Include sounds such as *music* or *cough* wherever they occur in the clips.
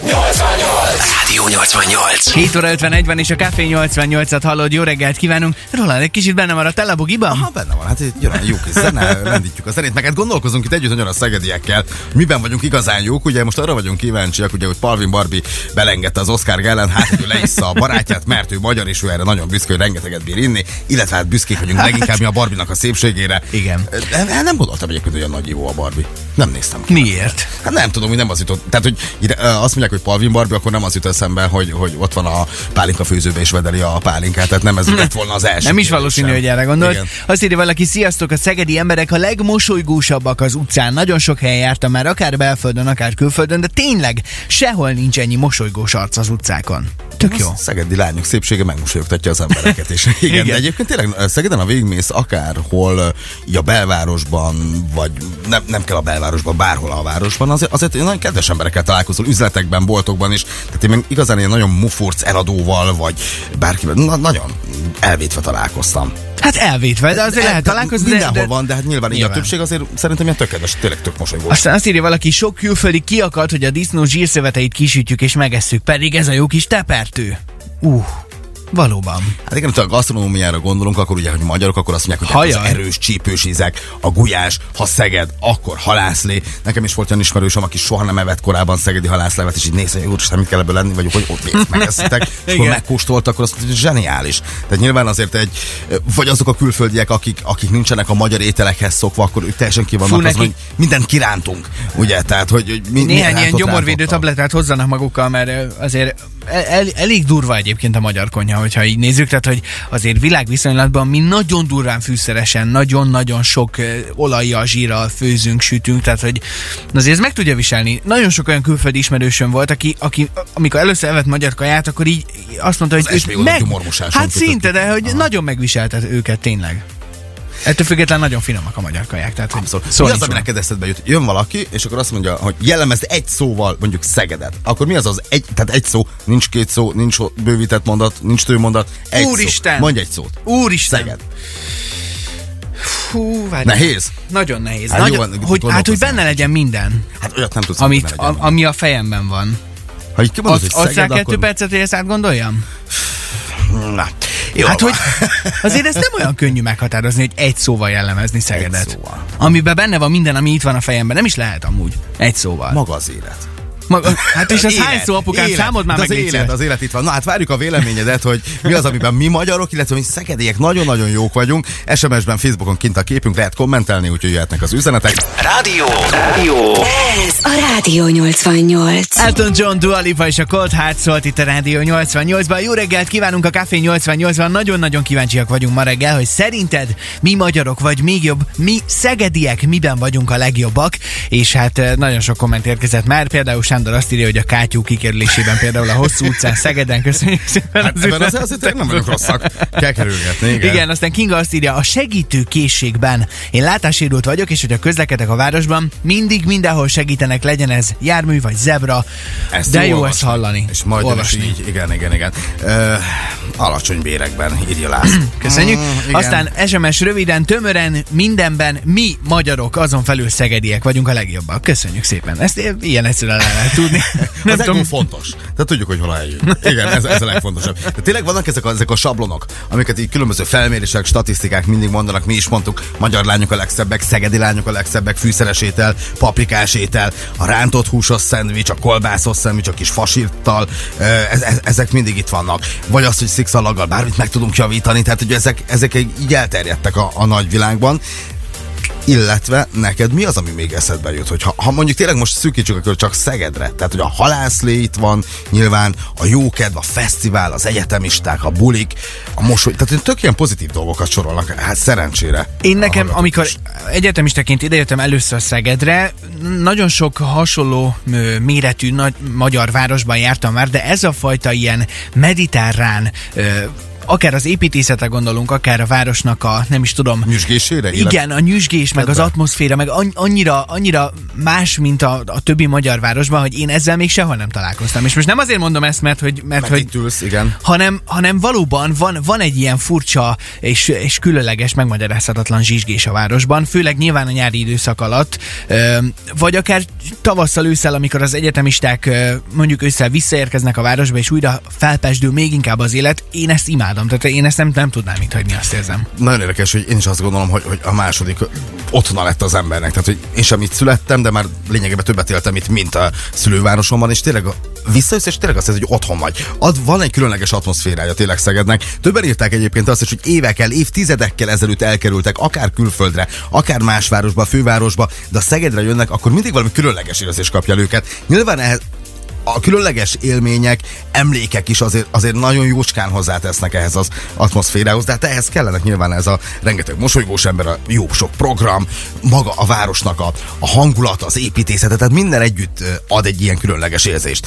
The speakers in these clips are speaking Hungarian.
88! Rádió 88. 7 óra 51 van, és a Café 88-at hallod. Jó reggelt kívánunk. Roland, egy kicsit benne maradt el a bugiban? Ha benne van, hát itt jön a jó kis zene, *laughs* lendítjük a zenét, meg hát gondolkozunk itt együtt nagyon a szegediekkel, miben vagyunk igazán jók, ugye most arra vagyunk kíváncsiak, ugye, hogy Palvin Barbie belengedte az Oscar Gellen, hát hogy ő leissza a barátját, mert ő magyar, és ő erre nagyon büszke, hogy rengeteget bír inni, illetve hát büszkék vagyunk leginkább mi a Barbinak a szépségére. Igen. De, de nem gondoltam egyébként, hogy olyan nagy jó a Barbie. Nem néztem ki. Miért? Hát nem tudom, hogy nem az jutott. Tehát, hogy ide, azt mondják, hogy Palvin Barbie, akkor nem az jut eszembe, hogy, hogy ott van a pálinka főzőbe és vedeli a pálinkát. Tehát nem ez lett volna az első. Nem is valószínű, hogy erre gondolt. Igen. Azt írja valaki, sziasztok, a szegedi emberek a legmosolygósabbak az utcán. Nagyon sok helyen jártam már, akár belföldön, akár külföldön, de tényleg sehol nincs ennyi mosolygós arc az utcákon. Tök jó. Szegedi lányok szépsége megmosolyogtatja az embereket. És igen, *laughs* Igen. de egyébként tényleg Szegeden, ha végigmész akárhol, így a belvárosban, vagy nem, nem kell a belvárosban, bárhol a városban, azért, azért nagyon kedves emberekkel találkozol, üzletekben, boltokban is. Tehát én igazán ilyen nagyon mufurc eladóval, vagy bárkivel, na, nagyon elvétve találkoztam. Hát elvétve, de azért lehet találkozni. de- Mindenhol de, van, de hát nyilván, így a Nyilván. többség azért szerintem ilyen tökéletes, tényleg tök mosolygós. Aztán azt írja valaki, sok külföldi kiakadt, hogy a disznó zsírszöveteit kisütjük és megesszük, pedig ez a jó kis tepertő. Uh, valóban. Hát igen, ha a gasztronómiára gondolunk, akkor ugye, hogy magyarok, akkor azt mondják, hogy hát Hajaj. az erős csípős ízek, a gulyás, ha Szeged, akkor halászlé. Nekem is volt olyan ismerősöm, aki soha nem evett korábban szegedi halászlevet, és így nézze, hogy úristen, mit kell ebből lenni, vagy hogy ott miért megeszitek, *laughs* és akkor megkóstolt, akkor azt mondta, zseniális. Tehát nyilván azért egy, vagy azok a külföldiek, akik, akik nincsenek a magyar ételekhez szokva, akkor ők teljesen ki vannak neki- hogy mindent kirántunk, ugye, tehát, hogy, hogy mi, Néhány ilyen gyomorvédő tablettát hozzanak magukkal, mert azért el, el, elég durva egyébként a magyar konyha, hogyha így nézzük, tehát hogy azért világviszonylatban mi nagyon durván fűszeresen, nagyon-nagyon sok olajjal, zsírral főzünk, sütünk, tehát hogy azért ez meg tudja viselni. Nagyon sok olyan külföldi ismerősöm volt, aki, aki amikor először evett magyar kaját, akkor így azt mondta, hogy Az gyomormosáson hát szinte, de hogy Aha. nagyon megviselte őket tényleg. Ettől függetlenül nagyon finomak a magyar kaják. Tehát, Abszolút. Mi szólni az, ami neked eszedbe jut? Jön valaki, és akkor azt mondja, hogy jellemezd egy szóval mondjuk Szegedet. Akkor mi az az egy, tehát egy szó, nincs két szó, nincs bővített mondat, nincs tőmondat, egy Úristen! szó. Mondj egy szót. Úristen! Szeged. Hú, várj. Nehéz? Nagyon nehéz. Hát Nagyon, jó van, hogy, hát, hogy benne legyen minden, Hát olyat nem tudsz. amit, a, ami a fejemben van. ha így kimondod, hogy Szeged, kettő akkor... percet, hogy ezt átgondoljam? Na, jó hát, hogy azért ez nem olyan könnyű meghatározni, hogy egy szóval jellemezni Szegedet. szóval. Amiben benne van minden, ami itt van a fejemben. Nem is lehet amúgy. Egy szóval. Maga az élet. Maga, hát és az Élet, hány szó, apukám? élet. Számod már De meg az élet, az élet itt van. Na hát várjuk a véleményedet, hogy mi az, amiben mi magyarok, illetve mi szegediek nagyon-nagyon jók vagyunk. SMS-ben, Facebookon kint a képünk, lehet kommentelni, úgyhogy jöhetnek az üzenetek. Rádió. Rádió. Ez a Rádió 88. Elton John, Dua Lipa és a Cold Heart szólt itt a Rádió 88-ban. Jó reggelt kívánunk a Café 88-ban. Nagyon-nagyon kíváncsiak vagyunk ma reggel, hogy szerinted mi magyarok, vagy még jobb, mi szegediek, miben vagyunk a legjobbak. És hát eh, nagyon sok komment érkezett már. Például Sándor azt írja, hogy a kátyú kikerülésében például a hosszú utcán Szegeden. Köszönjük szépen. Hát az ebben az azért nem vagyunk rosszak. Kell kerülgetni, igen. Igen, aztán Kinga azt írja, a segítő készségben. Én látássérült vagyok, és hogyha közlekedek a városban, mindig mindenhol segítenek, legyen ez jármű vagy zebra. Ezt De jó olvasni. ezt hallani. És majd olvasni. így, igen, igen, igen. Ö, alacsony bérekben, írja László. Köszönjük. Mm, igen. Aztán SMS röviden, tömören, mindenben mi magyarok, azon felül szegediek vagyunk a legjobbak. Köszönjük szépen. Ezt ilyen egyszerűen tudni. *laughs* Nem az tudom. fontos. Tehát tudjuk, hogy hol eljünk. Igen, ez, ez a legfontosabb. De tényleg vannak ezek a, ezek a sablonok, amiket így különböző felmérések, statisztikák mindig mondanak, mi is mondtuk, magyar lányok a legszebbek, szegedi lányok a legszebbek, fűszeres étel, paprikás étel, a rántott húsos szendvics, a kolbászos szendvics, a kis fasírttal, ez, ez, ezek mindig itt vannak. Vagy az, hogy szikszalaggal bármit meg tudunk javítani, tehát hogy ezek, ezek így elterjedtek a, a nagyvilágban. Illetve neked mi az, ami még eszedbe jut? Hogy ha, ha mondjuk tényleg most szűkítsük akkor csak Szegedre, tehát hogy a halászlé itt van, nyilván a jókedv, a fesztivál, az egyetemisták, a bulik, a mosoly, tehát tök ilyen pozitív dolgokat sorolnak, hát szerencsére. Én nekem, amikor is. egyetemistaként idejöttem először Szegedre, nagyon sok hasonló méretű nagy magyar városban jártam már, de ez a fajta ilyen mediterrán akár az építészetre gondolunk, akár a városnak a, nem is tudom, Nyüzsgésére? Élet- igen, a nyüzsgés, meg az atmoszféra, meg an- annyira, annyira más, mint a, a többi magyar városban, hogy én ezzel még sehol nem találkoztam. És most nem azért mondom ezt, mert hogy, mert, Mert hogy itt ülsz, igen. hanem, hanem valóban van, van egy ilyen furcsa és, és különleges, megmagyarázhatatlan zsizsgés a városban, főleg nyilván a nyári időszak alatt, vagy akár tavasszal, ősszel, amikor az egyetemisták mondjuk ősszel visszaérkeznek a városba, és újra felpesdül még inkább az élet, én ezt imádom, tehát én ezt nem, nem tudnám itt hagyni, azt érzem. Nagyon érdekes, hogy én is azt gondolom, hogy, hogy a második otthona lett az embernek. Tehát, hogy én sem itt születtem, de már lényegében többet éltem itt, mint a szülővárosomban, és tényleg visszajössz, és tényleg azt hiszed, hogy otthon vagy. Ad, van egy különleges atmoszférája tényleg Szegednek. Többen írták egyébként azt is, hogy évekkel, évtizedekkel ezelőtt elkerültek, akár külföldre, akár más városba, fővárosba, de a Szegedre jönnek, akkor mindig valami különleges érzés kapja őket. Nyilván ehhez a különleges élmények, emlékek is azért, azért nagyon jócskán hozzátesznek ehhez az atmoszférához, de hát ehhez kellenek nyilván ez a rengeteg mosolygós ember, a jó sok program, maga a városnak a, a hangulat, az építészete, tehát minden együtt ad egy ilyen különleges érzést.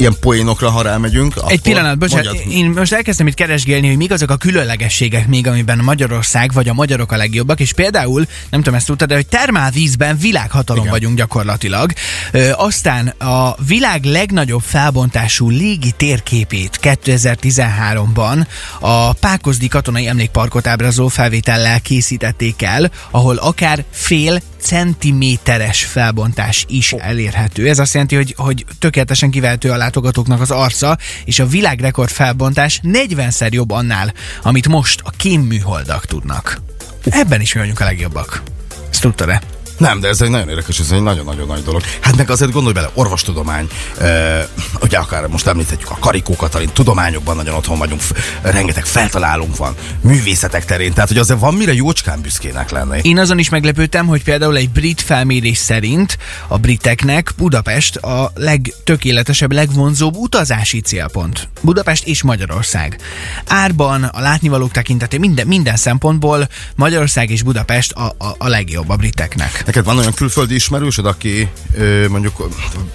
Ilyen poénokra, ha rámegyünk. Egy pillanat, bocsánat, mondjad- én most elkezdtem itt keresgélni, hogy mik azok a különlegességek még, amiben Magyarország vagy a magyarok a legjobbak, és például, nem tudom ezt tudtad, de hogy termálvízben világhatalom Igen. vagyunk gyakorlatilag. Ö, aztán a világ legnagyobb felbontású légi térképét 2013-ban a Pákozdi Katonai Emlékparkot ábrázoló felvétellel készítették el, ahol akár fél centiméteres felbontás is elérhető. Ez azt jelenti, hogy, hogy tökéletesen kivehető a látogatóknak az arca, és a világrekord felbontás 40-szer jobb annál, amit most a kémműholdak tudnak. Ebben is mi vagyunk a legjobbak. Ezt tudtad-e? Nem, de ez egy nagyon érdekes, ez egy nagyon-nagyon nagy dolog. Hát meg azért gondolj bele, orvostudomány, e, ugye akár most említhetjük a Karikó Katalin, tudományokban nagyon otthon vagyunk, rengeteg feltalálunk van, művészetek terén, tehát hogy azért van mire jócskán büszkének lenni. Én azon is meglepődtem, hogy például egy brit felmérés szerint a briteknek Budapest a legtökéletesebb, legvonzóbb utazási célpont. Budapest és Magyarország. Árban, a látnivalók tekintetében minden, minden szempontból Magyarország és Budapest a, a, a legjobb a briteknek. Neked van olyan külföldi ismerősöd, aki ö, mondjuk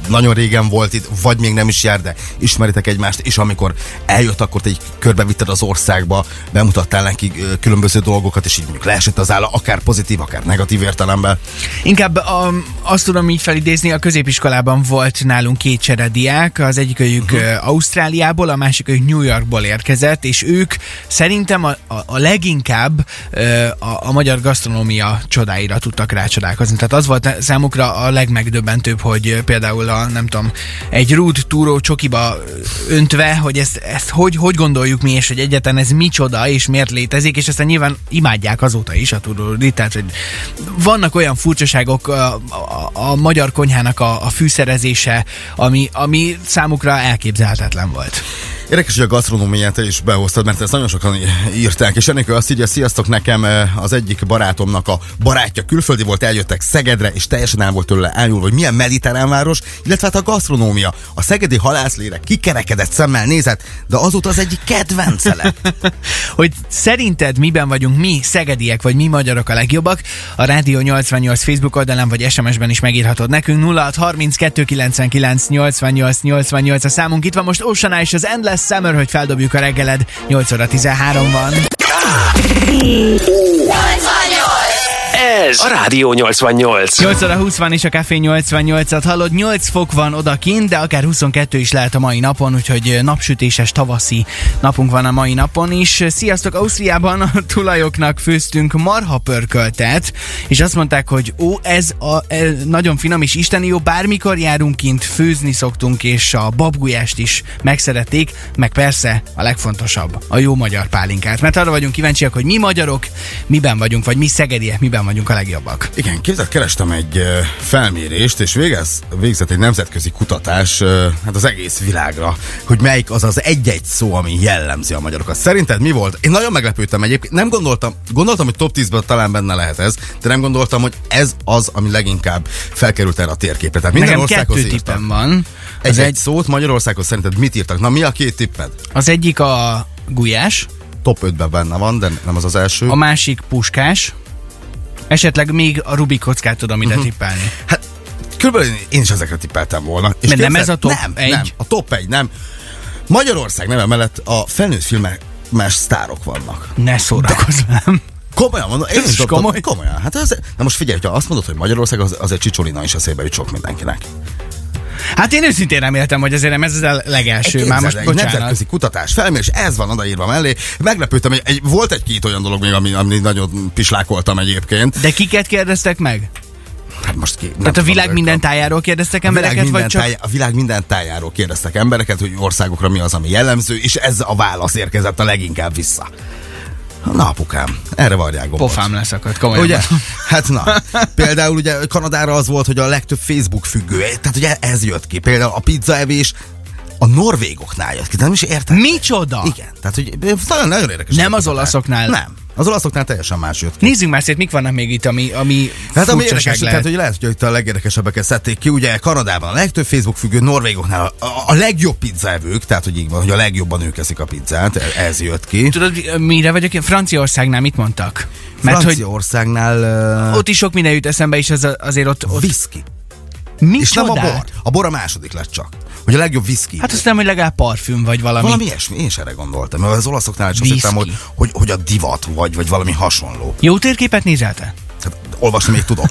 nagyon régen volt itt, vagy még nem is jár, de ismeritek egymást, és amikor eljött, akkor te egy körbevitted az országba, bemutattál neki különböző dolgokat, és így mondjuk leesett az álla, akár pozitív, akár negatív értelemben. Inkább um, azt tudom így felidézni, a középiskolában volt nálunk két cserediák, az egyikőjük uh-huh. Ausztráliából, a másikőjük New Yorkból érkezett, és ők szerintem a, a, a leginkább ö, a, a magyar gasztronómia csodáira tudtak rácsodálkozni. Tehát az volt számukra a legmegdöbbentőbb, hogy például a, nem tudom, egy rúd túró csokiba öntve, hogy ezt, ezt hogy, hogy gondoljuk mi, és hogy egyáltalán ez micsoda, és miért létezik, és aztán nyilván imádják azóta is a túrórudit, tehát hogy vannak olyan furcsaságok a, a, a magyar konyhának a, a fűszerezése, ami, ami számukra elképzelhetetlen volt. Érdekes, hogy a gasztronómiát is behoztad, mert ezt nagyon sokan írták, és ennek azt írja, sziasztok nekem, az egyik barátomnak a barátja külföldi volt, eljöttek Szegedre, és teljesen el volt tőle elnyúlva, hogy milyen mediterrán város, illetve hát a gasztronómia. A szegedi halászlére kikerekedett szemmel nézett, de azóta az egyik kedvence lett. *laughs* hogy szerinted miben vagyunk mi, szegediek, vagy mi magyarok a legjobbak, a Rádió 88 Facebook oldalán, vagy SMS-ben is megírhatod nekünk 0632 99 88 88 a számunk. Itt van most Ocean és az Endless Summer, hogy feldobjuk a reggeled. 8 óra 13 van. Ez a Rádió 88. 8 óra 20 van és a Café 88-at hallod, 8 fok van odakint, de akár 22 is lehet a mai napon, úgyhogy napsütéses tavaszi napunk van a mai napon is. Sziasztok, Ausztriában a tulajoknak főztünk marha pörköltet, és azt mondták, hogy ó, ez a e, nagyon finom és isteni jó, bármikor járunk kint, főzni szoktunk, és a babgulyást is megszerették, meg persze a legfontosabb, a jó magyar pálinkát, mert arra vagyunk kíváncsiak, hogy mi magyarok, miben vagyunk, vagy mi szegediek, miben vagyunk a legjobbak. Igen, képzeld, kerestem egy felmérést, és végez, végzett egy nemzetközi kutatás hát az egész világra, hogy melyik az az egy-egy szó, ami jellemzi a magyarokat. Szerinted mi volt? Én nagyon meglepődtem egyébként. Nem gondoltam, gondoltam, hogy top 10-ben talán benne lehet ez, de nem gondoltam, hogy ez az, ami leginkább felkerült erre a térképre. Tehát minden Nekem országhoz kettő írtak. tippem van. Egy egy, szót Magyarországhoz szerinted mit írtak? Na mi a két tipped? az egyik a gulyás, Top 5-ben benne van, de nem az az első. a másik puskás, esetleg még a Rubik kockát tudom ide tippelni. Hát körülbelül én is ezekre tippeltem volna. És De nem ez a top nem, egy? Nem, a top egy, nem. Magyarország neve mellett a felnőtt filmek más sztárok vannak. Ne szórakozz velem. Komolyan mondom, én is komoly? komolyan. Hát ez, na most figyelj, ha azt mondod, hogy Magyarország, az, azért Csicsolina is eszébe jut sok mindenkinek. Hát én őszintén reméltem, hogy azért nem ez az a legelső. Már most egy bocsánat. nemzetközi kutatás, felmérés, ez van odaírva mellé. Meglepődtem, hogy egy, volt egy-két olyan dolog még, ami, ami nagyon pislákoltam egyébként. De kiket kérdeztek meg? Hát most ki, Tehát a tudom, világ hogy- minden tájáról kérdeztek embereket, vagy csak... tájá, a világ minden tájáról kérdeztek embereket, hogy országokra mi az, ami jellemző, és ez a válasz érkezett a leginkább vissza. Na, apukám, erre varják gombot. Pofám leszakadt, komolyan. Ugye? Hát na. Például ugye Kanadára az volt, hogy a legtöbb Facebook függő. Tehát ugye ez jött ki. Például a pizzaevés a norvégoknál jött ki. De nem is értem. Micsoda? Igen. Tehát, hogy nagyon, nagyon érdekes. Nem az olaszoknál? Nem. Az olaszoknál teljesen más jött ki. Nézzünk már szét, mik vannak még itt, ami, ami Hát ami érdekes, lehet. tehát, hogy lehet, hogy itt a legérdekesebbeket szedték ki. Ugye Kanadában a legtöbb Facebook függő, Norvégoknál a, a, legjobb pizzaevők, tehát hogy így van, hogy a legjobban ők eszik a pizzát, ez jött ki. Tudod, mire vagyok én? Franciaországnál mit mondtak? Mert hogy Franciaországnál uh, ott is sok minden jut eszembe, és az, azért ott... ott whisky. Mi És nem a csodát? bor. A bor a második lett csak. Hogy a legjobb whisky. Hát azt nem, hogy legalább parfüm, vagy valami. Valami ilyesmi, én is erre gondoltam. Mert az olaszoknál is azt hittem, hogy, hogy, hogy a divat, vagy, vagy valami hasonló. Jó térképet nézel te? Hát, olvasni még tudok.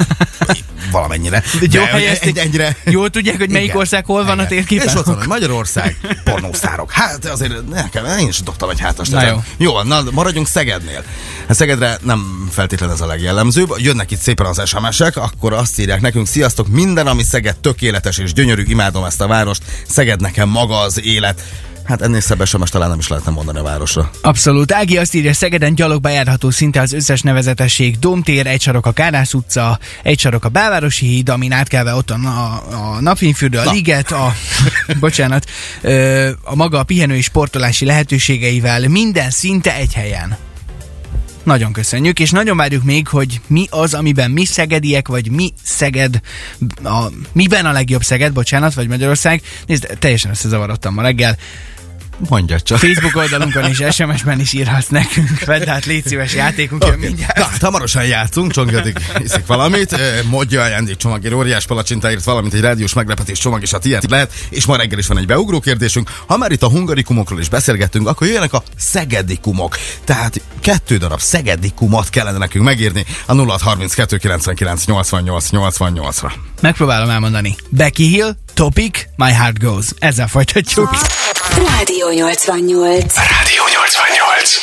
Valamennyire. Jó *laughs* De helyezték. egy, egyre... Jól tudják, hogy melyik Igen. ország hol van a Igen. térképen? És ott van, hogy *laughs* Magyarország, pornósztárok. Hát azért nekem, én is dobtam egy hátast. Na ezen. jó. Jó, na maradjunk Szegednél. Hát Szegedre nem feltétlen ez a legjellemzőbb. Jönnek itt szépen az SMS-ek, akkor azt írják nekünk, sziasztok, minden, ami Szeged tökéletes és gyönyörű, imádom ezt a várost. Szeged nekem maga az élet. Hát ennél szebb SMS talán nem is lehetne mondani a városra. Abszolút. Ági azt írja, Szegeden gyalogba járható szinte az összes nevezetesség. Domtér, egy sarok a Kárász utca, egy sarok a Belvárosi híd, amin átkelve ott a, a, a napfényfürdő, a Na. liget, a, *laughs* bocsánat, a maga a pihenői sportolási lehetőségeivel, minden szinte egy helyen. Nagyon köszönjük, és nagyon várjuk még, hogy mi az, amiben mi szegediek, vagy mi Szeged, a, miben a legjobb Szeged, bocsánat, vagy Magyarország. Nézd, teljesen összezavarodtam ma reggel. Mondja csak. Facebook oldalunkon is, SMS-ben is írhatsz nekünk. Vedd át, légy szíves, játékunk jön mindjárt. Na, hát hamarosan játszunk, Csongi addig iszik valamit. Modja ajándék csomagért, óriás palacsintáért, valamint egy rádiós meglepetés csomag is a tiéd lehet, és ma reggel is van egy beugró kérdésünk. Ha már itt a hungarikumokról is beszélgettünk, akkor jöjjenek a szegedikumok. Tehát kettő darab szegedikumot kellene nekünk megírni a 0632 99 88 88-ra. Megpróbálom elmondani. Becky Hill, Topic, My Heart Goes. Ezzel folytatjuk. Rádió 88. Rádió 88.